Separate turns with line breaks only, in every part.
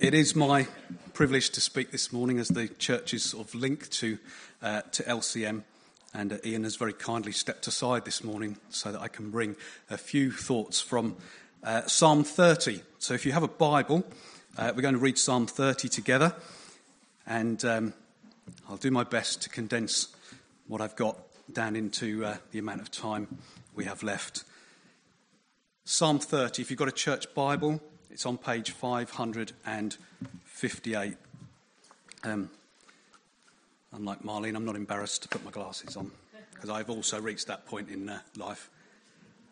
It is my privilege to speak this morning as the church's sort of link to, uh, to LCM. And uh, Ian has very kindly stepped aside this morning so that I can bring a few thoughts from uh, Psalm 30. So if you have a Bible, uh, we're going to read Psalm 30 together. And um, I'll do my best to condense what I've got down into uh, the amount of time we have left. Psalm 30, if you've got a church Bible, it's on page 558. Um, unlike Marlene, I'm not embarrassed to put my glasses on because I've also reached that point in uh, life.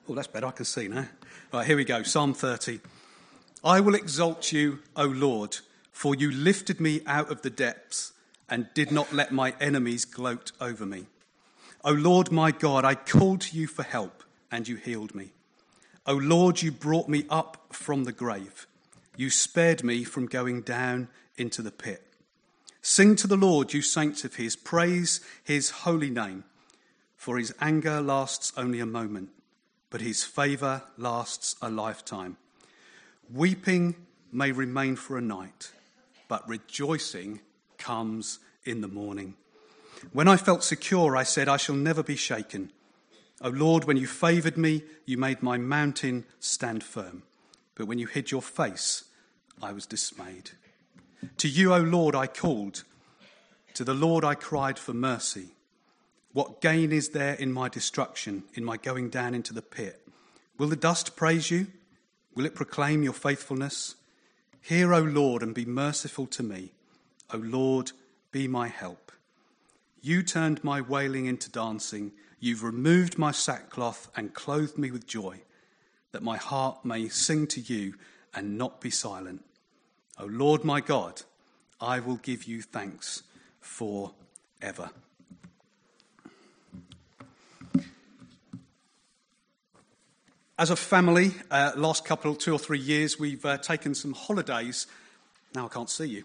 Oh, that's better. I can see now. Right, here we go. Psalm 30. I will exalt you, O Lord, for you lifted me out of the depths and did not let my enemies gloat over me. O Lord my God, I called to you for help, and you healed me. O Lord, you brought me up from the grave. You spared me from going down into the pit. Sing to the Lord, you saints of his. Praise his holy name. For his anger lasts only a moment, but his favor lasts a lifetime. Weeping may remain for a night, but rejoicing comes in the morning. When I felt secure, I said, I shall never be shaken. O Lord, when you favored me, you made my mountain stand firm. But when you hid your face, I was dismayed. To you, O Lord, I called. To the Lord I cried for mercy. What gain is there in my destruction, in my going down into the pit? Will the dust praise you? Will it proclaim your faithfulness? Hear, O Lord, and be merciful to me. O Lord, be my help. You turned my wailing into dancing. You've removed my sackcloth and clothed me with joy, that my heart may sing to you and not be silent. O Lord my God, I will give you thanks forever. As a family, uh, last couple, two or three years, we've uh, taken some holidays. Now I can't see you.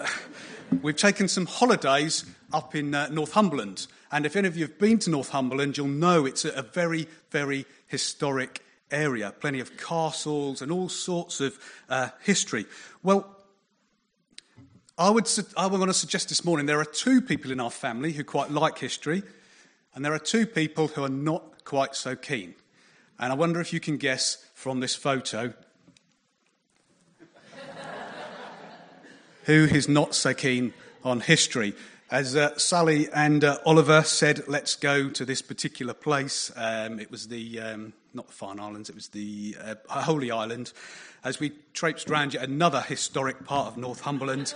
we've taken some holidays up in uh, Northumberland. And if any of you have been to Northumberland, you'll know it's a, a very, very historic area. Plenty of castles and all sorts of uh, history. Well, I would, su- I want to suggest this morning there are two people in our family who quite like history, and there are two people who are not quite so keen. And I wonder if you can guess from this photo who is not so keen on history. As uh, Sally and uh, Oliver said, let's go to this particular place. Um, it was the, um, not the Farne Islands, it was the uh, Holy Island. As we traipsed around yet another historic part of Northumberland,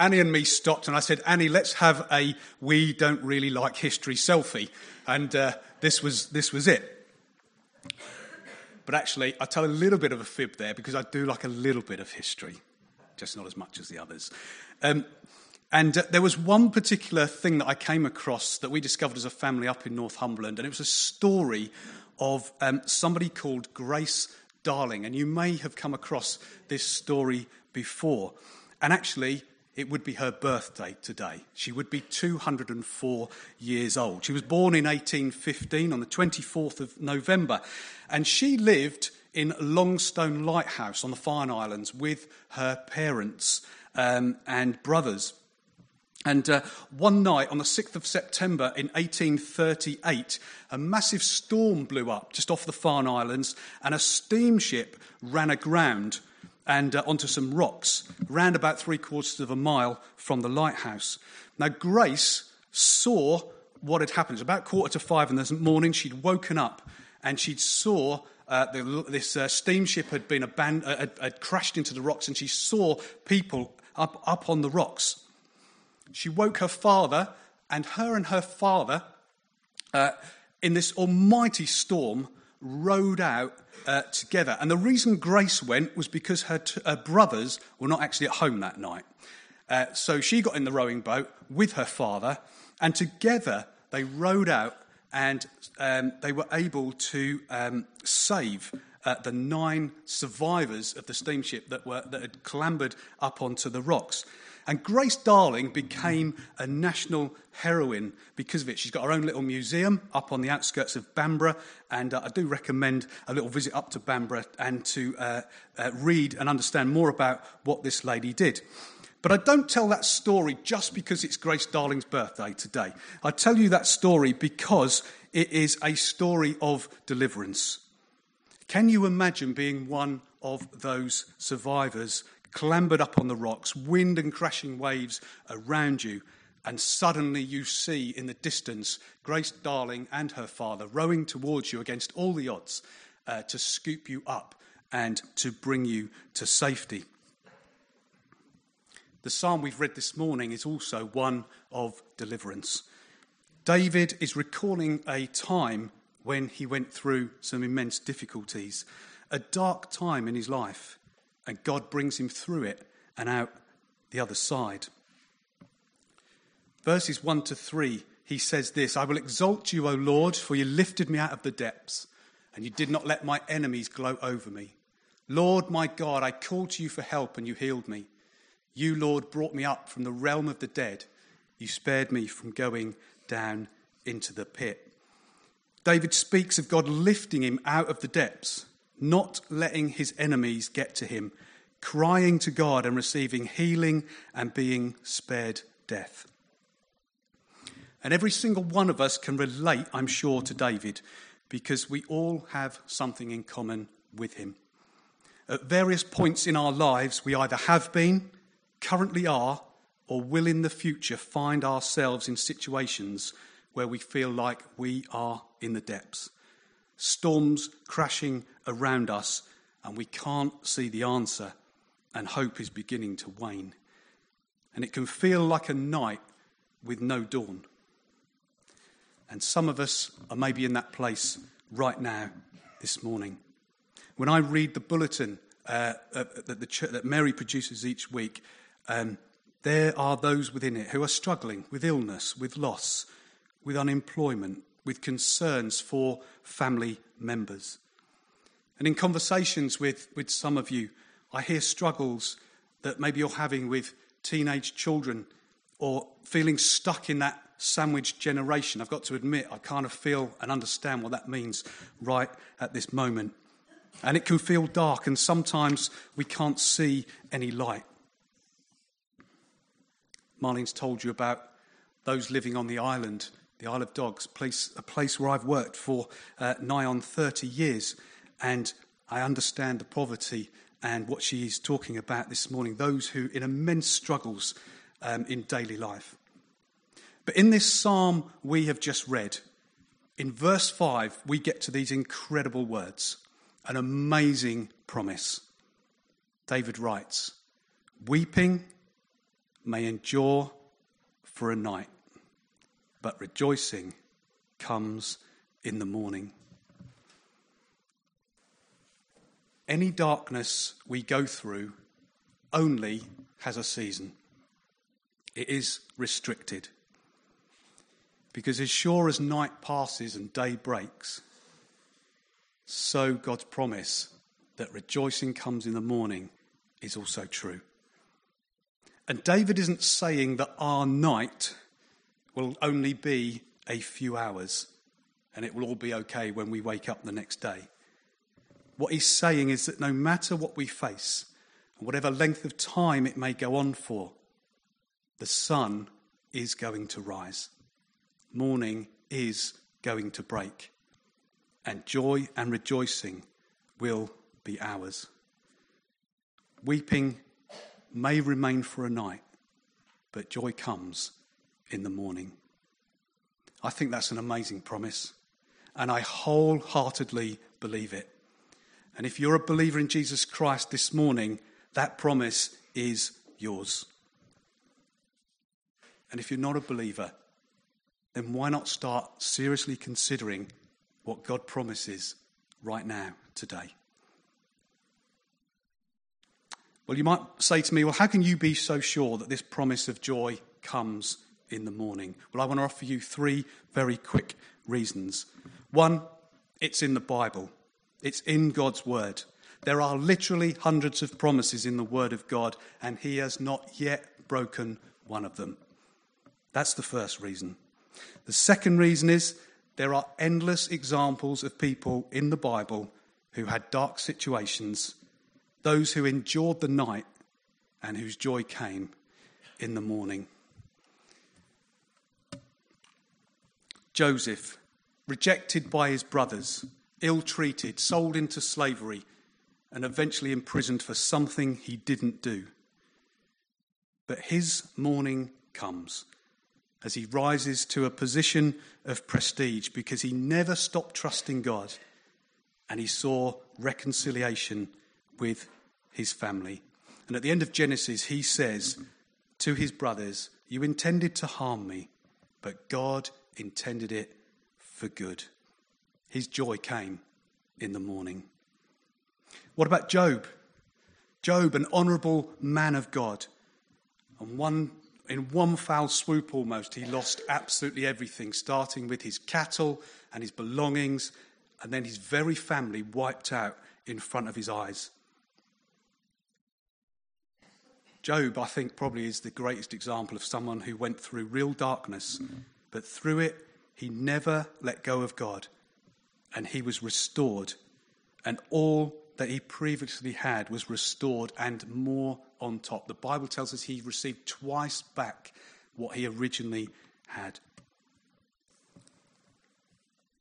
Annie and me stopped and I said, Annie, let's have a we don't really like history selfie. And uh, this, was, this was it. But actually, I tell a little bit of a fib there because I do like a little bit of history, just not as much as the others. Um, and uh, there was one particular thing that I came across that we discovered as a family up in Northumberland, and it was a story of um, somebody called Grace Darling. And you may have come across this story before. And actually, it would be her birthday today. She would be 204 years old. She was born in 1815 on the 24th of November, and she lived in Longstone Lighthouse on the Farne Islands with her parents um, and brothers. And uh, one night on the 6th of September in 1838, a massive storm blew up just off the Farne Islands, and a steamship ran aground and uh, onto some rocks, round about three quarters of a mile from the lighthouse. Now, Grace saw what had happened. It was about quarter to five in the morning. She'd woken up and she'd saw uh, the, this uh, steamship had been abandoned, uh, had, had crashed into the rocks, and she saw people up, up on the rocks. She woke her father, and her and her father, uh, in this almighty storm, rowed out uh, together. And the reason Grace went was because her, t- her brothers were not actually at home that night. Uh, so she got in the rowing boat with her father, and together they rowed out and um, they were able to um, save uh, the nine survivors of the steamship that, were, that had clambered up onto the rocks. And Grace Darling became a national heroine because of it. She's got her own little museum up on the outskirts of Bamburgh, and uh, I do recommend a little visit up to Bamburgh and to uh, uh, read and understand more about what this lady did. But I don't tell that story just because it's Grace Darling's birthday today. I tell you that story because it is a story of deliverance. Can you imagine being one of those survivors clambered up on the rocks, wind and crashing waves around you, and suddenly you see in the distance Grace Darling and her father rowing towards you against all the odds uh, to scoop you up and to bring you to safety. The psalm we've read this morning is also one of deliverance. David is recalling a time when he went through some immense difficulties, a dark time in his life, and God brings him through it and out the other side. Verses 1 to 3, he says this I will exalt you, O Lord, for you lifted me out of the depths, and you did not let my enemies gloat over me. Lord my God, I called to you for help, and you healed me. You, Lord, brought me up from the realm of the dead. You spared me from going down into the pit. David speaks of God lifting him out of the depths, not letting his enemies get to him, crying to God and receiving healing and being spared death. And every single one of us can relate, I'm sure, to David because we all have something in common with him. At various points in our lives, we either have been, currently are, or will in the future find ourselves in situations where we feel like we are in the depths. Storms crashing around us, and we can't see the answer, and hope is beginning to wane. And it can feel like a night with no dawn. And some of us are maybe in that place right now, this morning. When I read the bulletin uh, uh that, the church, that Mary produces each week, um, there are those within it who are struggling with illness, with loss, with unemployment, with concerns for family members. And in conversations with, with some of you, I hear struggles that maybe you're having with teenage children or feeling stuck in that sandwich generation. I've got to admit, I kind of feel and understand what that means right at this moment. And it can feel dark, and sometimes we can't see any light. Marlene's told you about those living on the island the Isle of Dogs, place, a place where I've worked for uh, nigh on 30 years. And I understand the poverty and what she is talking about this morning, those who in immense struggles um, in daily life. But in this psalm we have just read, in verse 5, we get to these incredible words, an amazing promise. David writes, Weeping may endure for a night but rejoicing comes in the morning. Any darkness we go through only has a season. It is restricted. Because as sure as night passes and day breaks, so God's promise that rejoicing comes in the morning is also true. And David isn't saying that our night will only be a few hours and it will all be okay when we wake up the next day. What he's saying is that no matter what we face, whatever length of time it may go on for, the sun is going to rise. Morning is going to break. And joy and rejoicing will be ours. Weeping may remain for a night, but joy comes in the morning. I think that's an amazing promise, and I wholeheartedly believe it. And if you're a believer in Jesus Christ this morning, that promise is yours. And if you're not a believer, then why not start seriously considering what God promises right now, today? Well, you might say to me, well, how can you be so sure that this promise of joy comes in the morning? Well, I want to offer you three very quick reasons. One, it's in the Bible, it's in God's Word. There are literally hundreds of promises in the Word of God, and He has not yet broken one of them. That's the first reason. The second reason is there are endless examples of people in the Bible who had dark situations, those who endured the night and whose joy came in the morning. Joseph, rejected by his brothers, ill treated, sold into slavery, and eventually imprisoned for something he didn't do. But his morning comes as he rises to a position of prestige because he never stopped trusting God and he saw reconciliation with his family. And at the end of Genesis, he says to his brothers, You intended to harm me, but God intended it for good. His joy came in the morning. What about Job? Job, an honourable man of God. And one, in one foul swoop almost, he lost absolutely everything, starting with his cattle and his belongings, and then his very family wiped out in front of his eyes. Job, I think, probably is the greatest example of someone who went through real darkness, but through it, he never let go of God, and he was restored, and all that he previously had was restored and more on top. The Bible tells us he received twice back what he originally had.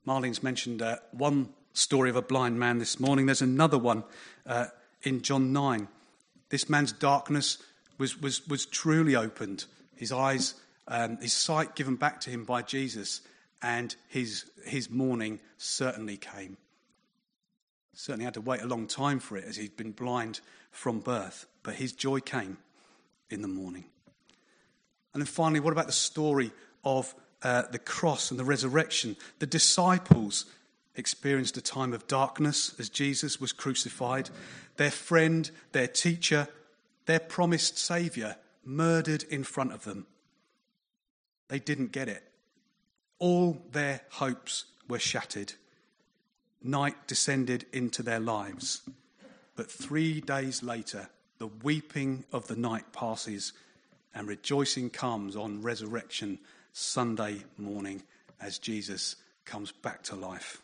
Marlene's mentioned uh, one story of a blind man this morning. There's another one uh, in John 9. This man's darkness was, was, was truly opened. His eyes, um, his sight given back to him by Jesus, and his, his morning certainly came. Certainly had to wait a long time for it as he'd been blind from birth, but his joy came in the morning. And then finally, what about the story of uh, the cross and the resurrection? The disciples experienced a time of darkness as Jesus was crucified. Their friend, their teacher, their promised Saviour murdered in front of them. They didn't get it. All their hopes were shattered. Night descended into their lives. But three days later, the weeping of the night passes and rejoicing comes on resurrection Sunday morning as Jesus comes back to life.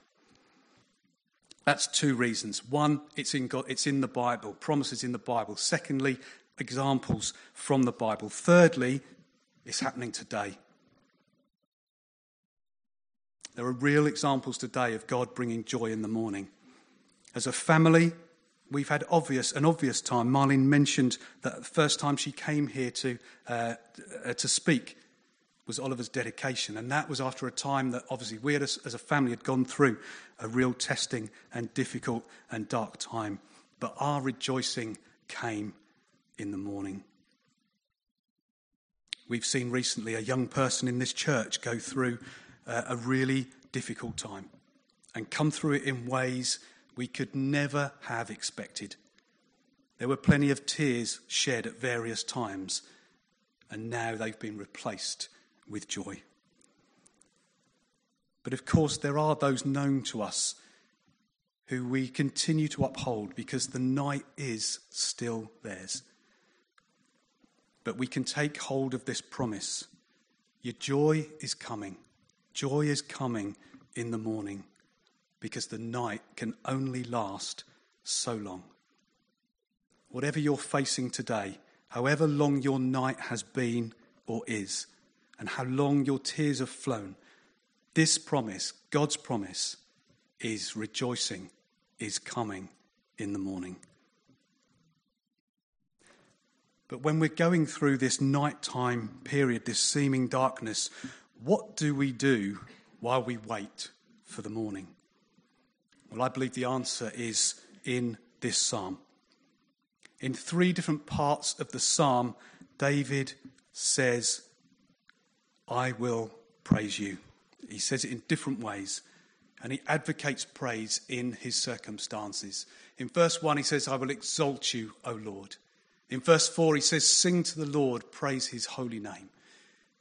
That's two reasons. One, it's in, God, it's in the Bible, promises in the Bible. Secondly, examples from the Bible. Thirdly, it's happening today. There are real examples today of God bringing joy in the morning. As a family, we've had obvious an obvious time. Marlene mentioned that the first time she came here to uh, to speak was Oliver's dedication, and that was after a time that obviously we as, as a family had gone through a real testing and difficult and dark time. But our rejoicing came in the morning. We've seen recently a young person in this church go through uh, a really difficult time and come through it in ways we could never have expected. There were plenty of tears shed at various times, and now they've been replaced with joy. But of course, there are those known to us who we continue to uphold because the night is still theirs. But we can take hold of this promise your joy is coming. Joy is coming in the morning because the night can only last so long. Whatever you're facing today, however long your night has been or is, and how long your tears have flown, this promise, God's promise, is rejoicing, is coming in the morning. But when we're going through this nighttime period, this seeming darkness, what do we do while we wait for the morning? Well, I believe the answer is in this psalm. In three different parts of the psalm, David says, I will praise you. He says it in different ways, and he advocates praise in his circumstances. In verse 1, he says, I will exalt you, O Lord. In verse 4, he says, Sing to the Lord, praise his holy name.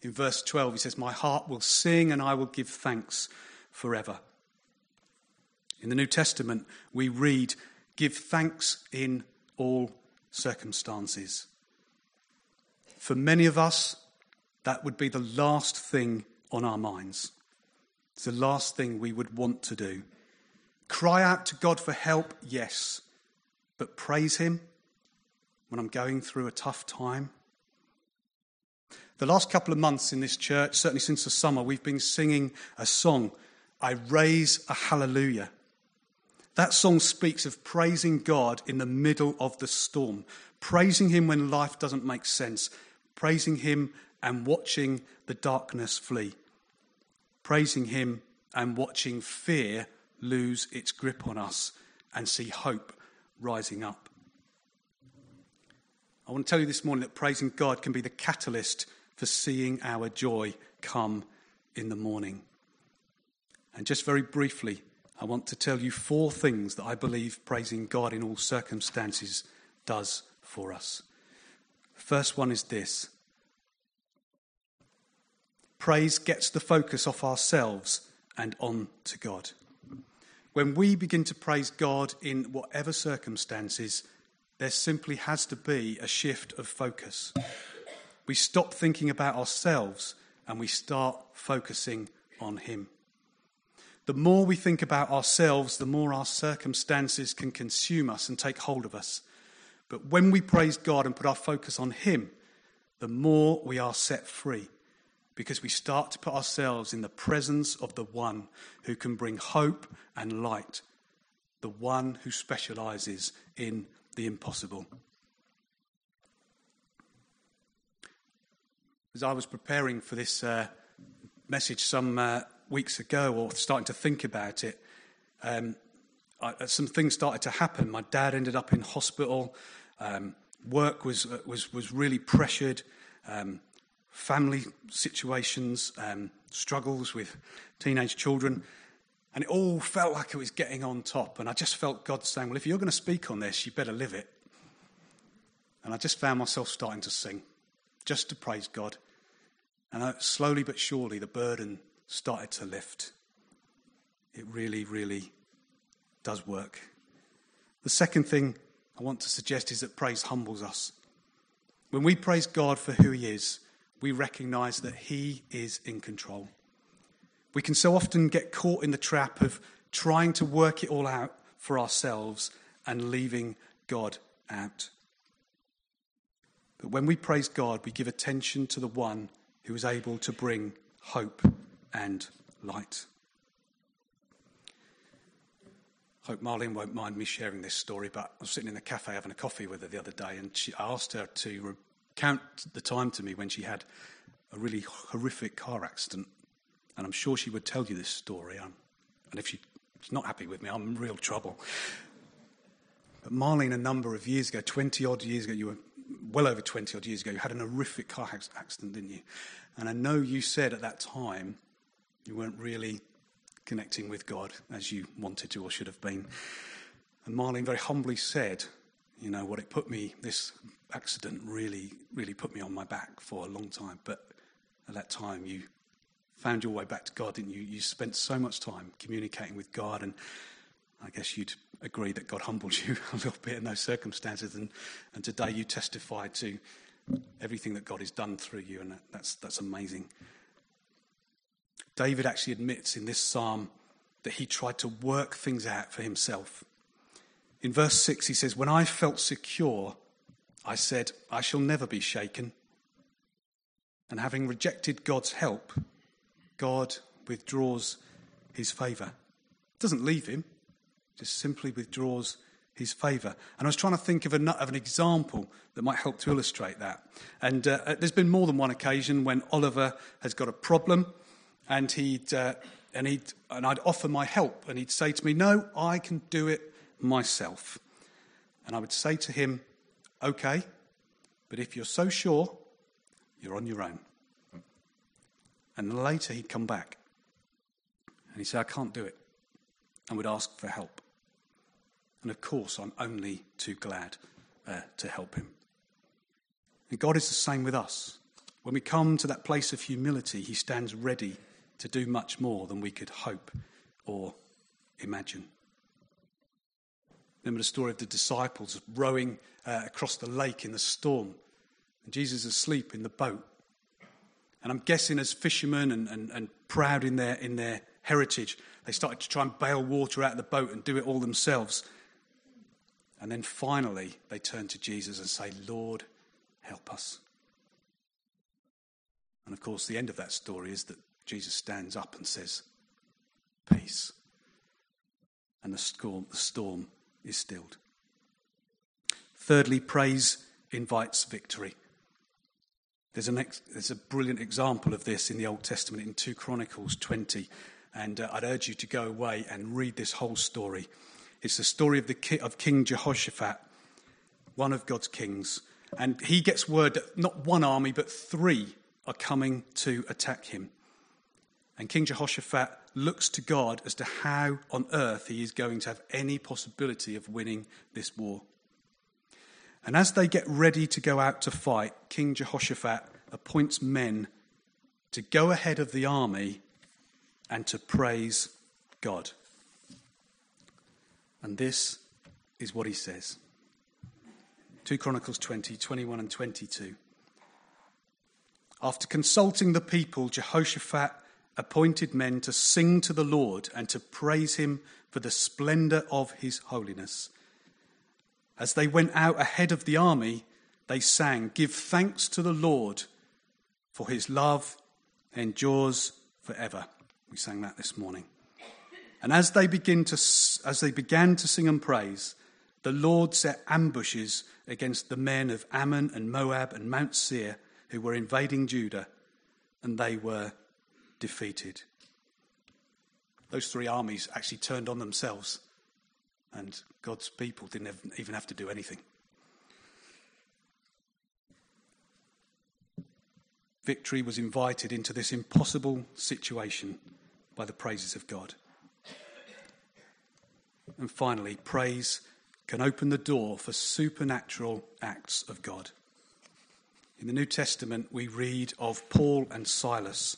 In verse 12, he says, My heart will sing and I will give thanks forever. In the New Testament, we read, Give thanks in all circumstances. For many of us, that would be the last thing on our minds. It's the last thing we would want to do. Cry out to God for help, yes, but praise Him when I'm going through a tough time. The last couple of months in this church, certainly since the summer, we've been singing a song, I Raise a Hallelujah. That song speaks of praising God in the middle of the storm, praising Him when life doesn't make sense, praising Him and watching the darkness flee, praising Him and watching fear lose its grip on us and see hope rising up. I want to tell you this morning that praising God can be the catalyst for seeing our joy come in the morning. And just very briefly, I want to tell you four things that I believe praising God in all circumstances does for us. First one is this praise gets the focus off ourselves and on to God. When we begin to praise God in whatever circumstances, there simply has to be a shift of focus. We stop thinking about ourselves and we start focusing on Him. The more we think about ourselves, the more our circumstances can consume us and take hold of us. But when we praise God and put our focus on Him, the more we are set free because we start to put ourselves in the presence of the one who can bring hope and light, the one who specializes in the impossible. As I was preparing for this uh, message some uh, weeks ago, or starting to think about it, um, I, uh, some things started to happen. My dad ended up in hospital. Um, work was, uh, was, was really pressured. Um, family situations, um, struggles with teenage children. And it all felt like it was getting on top. And I just felt God saying, Well, if you're going to speak on this, you better live it. And I just found myself starting to sing, just to praise God. And slowly but surely, the burden started to lift. It really, really does work. The second thing I want to suggest is that praise humbles us. When we praise God for who He is, we recognize that He is in control. We can so often get caught in the trap of trying to work it all out for ourselves and leaving God out. But when we praise God, we give attention to the one who is able to bring hope and light. I hope Marlene won't mind me sharing this story, but I was sitting in the cafe having a coffee with her the other day, and she, I asked her to recount the time to me when she had a really horrific car accident and I'm sure she would tell you this story. Um, and if she's not happy with me, I'm in real trouble. But Marlene, a number of years ago, 20 odd years ago, you were well over 20 odd years ago, you had an horrific car accident, didn't you? And I know you said at that time you weren't really connecting with God as you wanted to or should have been. And Marlene very humbly said, you know, what it put me, this accident really, really put me on my back for a long time. But at that time, you found your way back to God, didn't you? You spent so much time communicating with God, and I guess you'd agree that God humbled you a little bit in those circumstances. And, and today you testify to everything that God has done through you, and that, that's, that's amazing. David actually admits in this psalm that he tried to work things out for himself. In verse 6, he says, When I felt secure, I said, I shall never be shaken. And having rejected God's help, God withdraws his favour. Doesn't leave him, just simply withdraws his favour. And I was trying to think of, a, of an example that might help to illustrate that. And uh, uh, there's been more than one occasion when Oliver has got a problem and he'd, uh, and, he'd, and I'd offer my help and he'd say to me, No, I can do it myself. And I would say to him, Okay, but if you're so sure, you're on your own. And later he'd come back and he'd say, I can't do it. And would ask for help. And of course, I'm only too glad uh, to help him. And God is the same with us. When we come to that place of humility, he stands ready to do much more than we could hope or imagine. Remember the story of the disciples rowing uh, across the lake in the storm And Jesus asleep in the boat. And I'm guessing as fishermen and, and, and proud in their, in their heritage, they started to try and bail water out of the boat and do it all themselves. And then finally, they turn to Jesus and say, Lord, help us. And of course, the end of that story is that Jesus stands up and says, Peace. And the storm, the storm is stilled. Thirdly, praise invites victory. There's, an ex- there's a brilliant example of this in the Old Testament in 2 Chronicles 20. And uh, I'd urge you to go away and read this whole story. It's the story of, the of King Jehoshaphat, one of God's kings. And he gets word that not one army, but three are coming to attack him. And King Jehoshaphat looks to God as to how on earth he is going to have any possibility of winning this war. And as they get ready to go out to fight, King Jehoshaphat appoints men to go ahead of the army and to praise God. And this is what he says 2 Chronicles 20, 21 and 22. After consulting the people, Jehoshaphat appointed men to sing to the Lord and to praise him for the splendor of his holiness. As they went out ahead of the army, they sang, Give thanks to the Lord, for his love endures forever. We sang that this morning. And as they, begin to, as they began to sing and praise, the Lord set ambushes against the men of Ammon and Moab and Mount Seir who were invading Judah, and they were defeated. Those three armies actually turned on themselves and God's people didn't even have to do anything. Victory was invited into this impossible situation by the praises of God. And finally, praise can open the door for supernatural acts of God. In the New Testament, we read of Paul and Silas,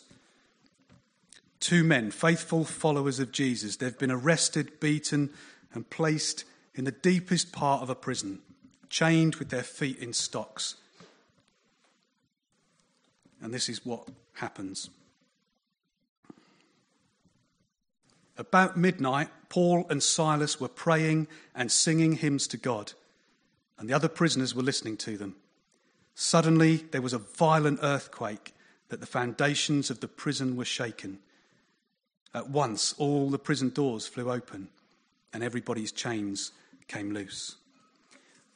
two men, faithful followers of Jesus. They've been arrested, beaten, and placed in the deepest part of a prison, chained with their feet in stocks. And this is what happens. About midnight, Paul and Silas were praying and singing hymns to God, and the other prisoners were listening to them. Suddenly, there was a violent earthquake that the foundations of the prison were shaken. At once, all the prison doors flew open and everybody's chains came loose.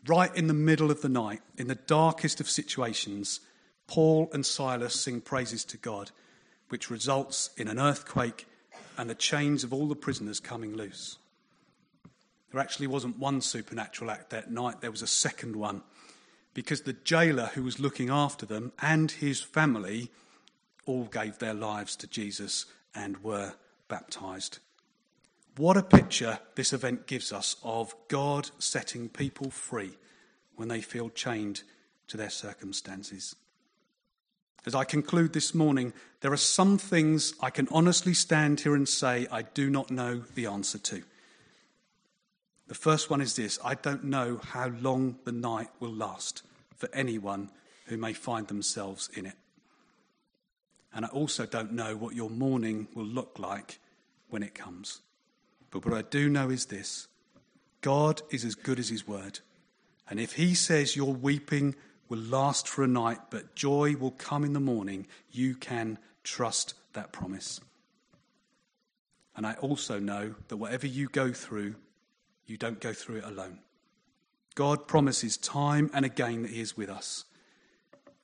Right in the middle of the night, in the darkest of situations, Paul and Silas sing praises to God, which results in an earthquake and the chains of all the prisoners coming loose. There actually wasn't one supernatural act that night, there was a second one, because the jailer who was looking after them and his family all gave their lives to Jesus and were baptized. What a picture this event gives us of God setting people free when they feel chained to their circumstances. As I conclude this morning, there are some things I can honestly stand here and say I do not know the answer to. The first one is this I don't know how long the night will last for anyone who may find themselves in it. And I also don't know what your morning will look like when it comes. But what I do know is this God is as good as his word. And if he says your weeping will last for a night, but joy will come in the morning, you can trust that promise. And I also know that whatever you go through, you don't go through it alone. God promises time and again that He is with us.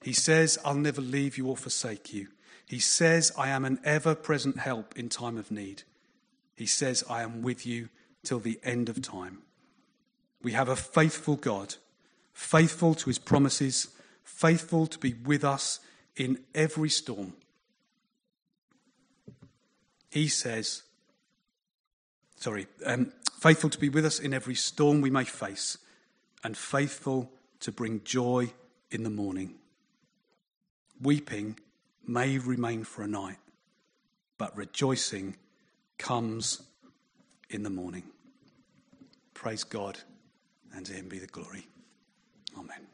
He says, I'll never leave you or forsake you. He says, I am an ever present help in time of need. He says, I am with you till the end of time. We have a faithful God, faithful to his promises, faithful to be with us in every storm. He says, sorry, um, faithful to be with us in every storm we may face, and faithful to bring joy in the morning. Weeping may remain for a night, but rejoicing comes in the morning. Praise God, and to him be the glory. Amen.